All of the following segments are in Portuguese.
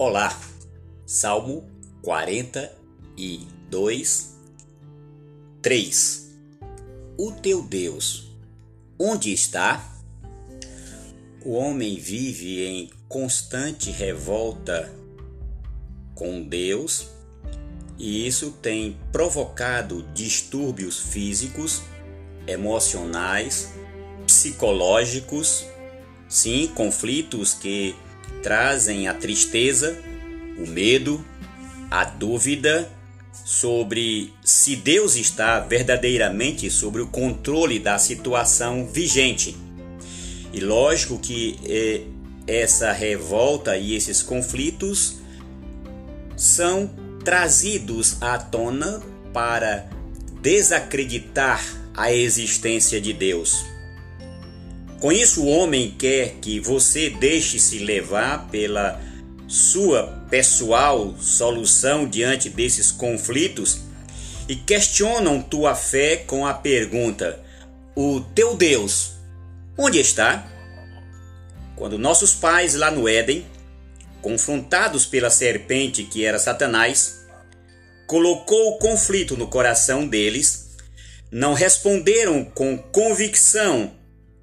Olá, Salmo 42, 3 O teu Deus, onde está? O homem vive em constante revolta com Deus e isso tem provocado distúrbios físicos, emocionais, psicológicos, sim, conflitos que trazem a tristeza, o medo, a dúvida sobre se Deus está verdadeiramente sobre o controle da situação vigente. E lógico que eh, essa revolta e esses conflitos são trazidos à tona para desacreditar a existência de Deus. Com isso, o homem quer que você deixe-se levar pela sua pessoal solução diante desses conflitos e questionam tua fé com a pergunta: O teu Deus, onde está? Quando nossos pais lá no Éden, confrontados pela serpente que era Satanás, colocou o conflito no coração deles, não responderam com convicção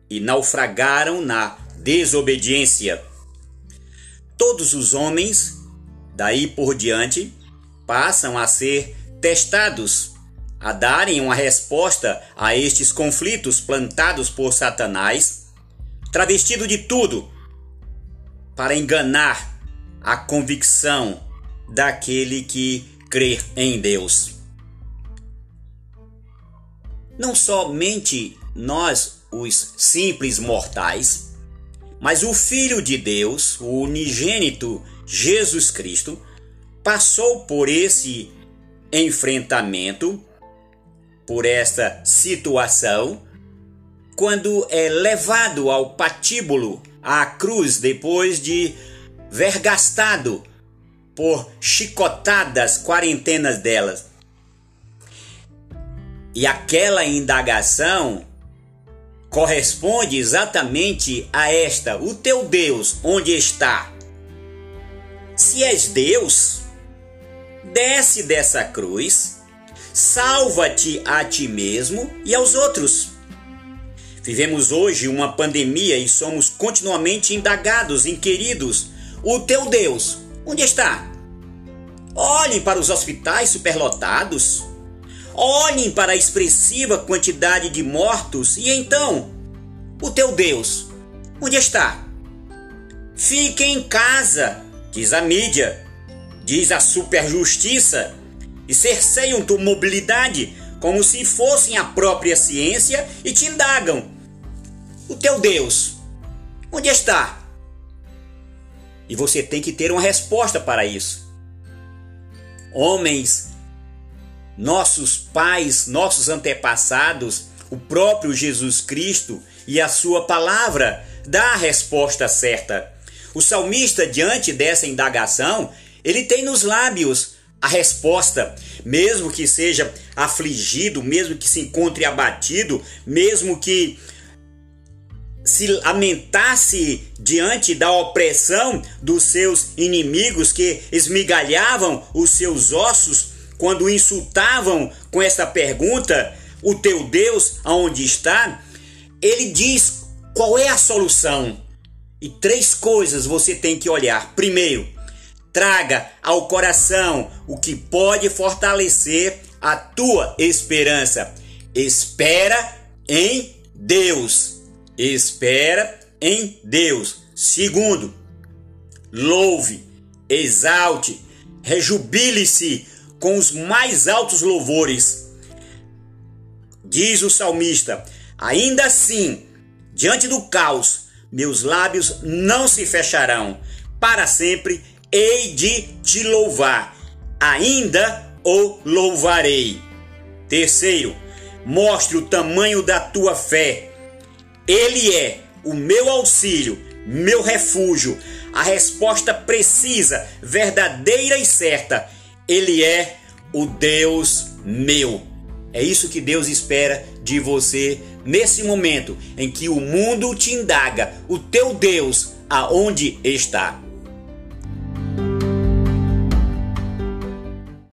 e naufragaram na desobediência. Todos os homens, daí por diante, passam a ser testados, a darem uma resposta a estes conflitos plantados por Satanás, travestido de tudo, para enganar a convicção daquele que crê em Deus. Não somente nós os simples mortais, mas o Filho de Deus, o unigênito Jesus Cristo, passou por esse enfrentamento, por esta situação, quando é levado ao patíbulo, à cruz, depois de vergastado por chicotadas, quarentenas delas. E aquela indagação corresponde exatamente a esta: o teu Deus, onde está? Se és Deus, desce dessa cruz, salva-te a ti mesmo e aos outros. Vivemos hoje uma pandemia e somos continuamente indagados, inquiridos: o teu Deus, onde está? Olhem para os hospitais superlotados Olhem para a expressiva quantidade de mortos e então, o teu Deus, onde está? Fique em casa, diz a mídia, diz a superjustiça, e cerceiam tua mobilidade como se fossem a própria ciência e te indagam: o teu Deus, onde está? E você tem que ter uma resposta para isso. Homens nossos pais, nossos antepassados, o próprio Jesus Cristo e a sua palavra dá a resposta certa. O salmista, diante dessa indagação, ele tem nos lábios a resposta, mesmo que seja afligido, mesmo que se encontre abatido, mesmo que se lamentasse diante da opressão dos seus inimigos que esmigalhavam os seus ossos, quando insultavam com essa pergunta, o teu Deus aonde está? Ele diz qual é a solução. E três coisas você tem que olhar. Primeiro, traga ao coração o que pode fortalecer a tua esperança. Espera em Deus. Espera em Deus. Segundo, louve, exalte, rejubile-se com os mais altos louvores. Diz o salmista: Ainda assim, diante do caos, meus lábios não se fecharão. Para sempre hei de te louvar. Ainda o louvarei. Terceiro, mostre o tamanho da tua fé. Ele é o meu auxílio, meu refúgio, a resposta precisa, verdadeira e certa ele é o Deus meu. É isso que Deus espera de você nesse momento em que o mundo te indaga, o teu Deus aonde está.